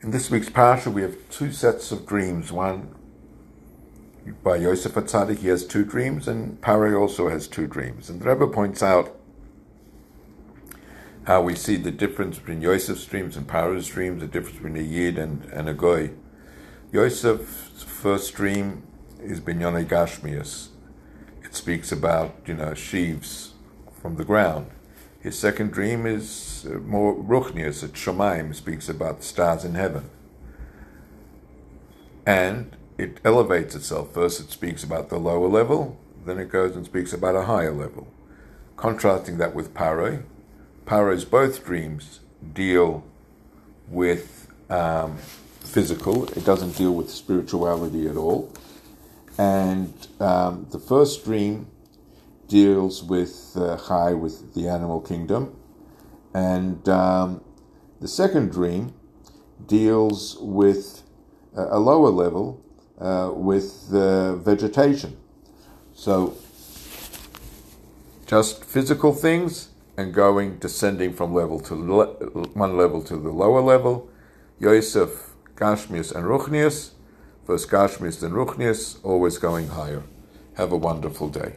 In this week's parasha, we have two sets of dreams. One by Yosef Atzadik, he has two dreams, and Paro also has two dreams. And the Rebbe points out how we see the difference between Yosef's dreams and Paro's dreams, the difference between a Yid and, and a Goy. Yosef's first dream is Binyane Gashmius. It speaks about, you know, sheaves from the ground. His second dream is uh, more Ruchnius, at Shemaim, speaks about the stars in heaven. And it elevates itself. First, it speaks about the lower level, then it goes and speaks about a higher level. Contrasting that with Paro, Paro's both dreams deal with um, physical, it doesn't deal with spirituality at all. And um, the first dream deals with uh, Chai, with the animal kingdom. And um, the second dream deals with uh, a lower level, uh, with uh, vegetation. So, just physical things and going, descending from level to le- one level to the lower level. Yosef, Gashmius, and Ruchnius. First Gashmius, then Ruchnius, always going higher. Have a wonderful day.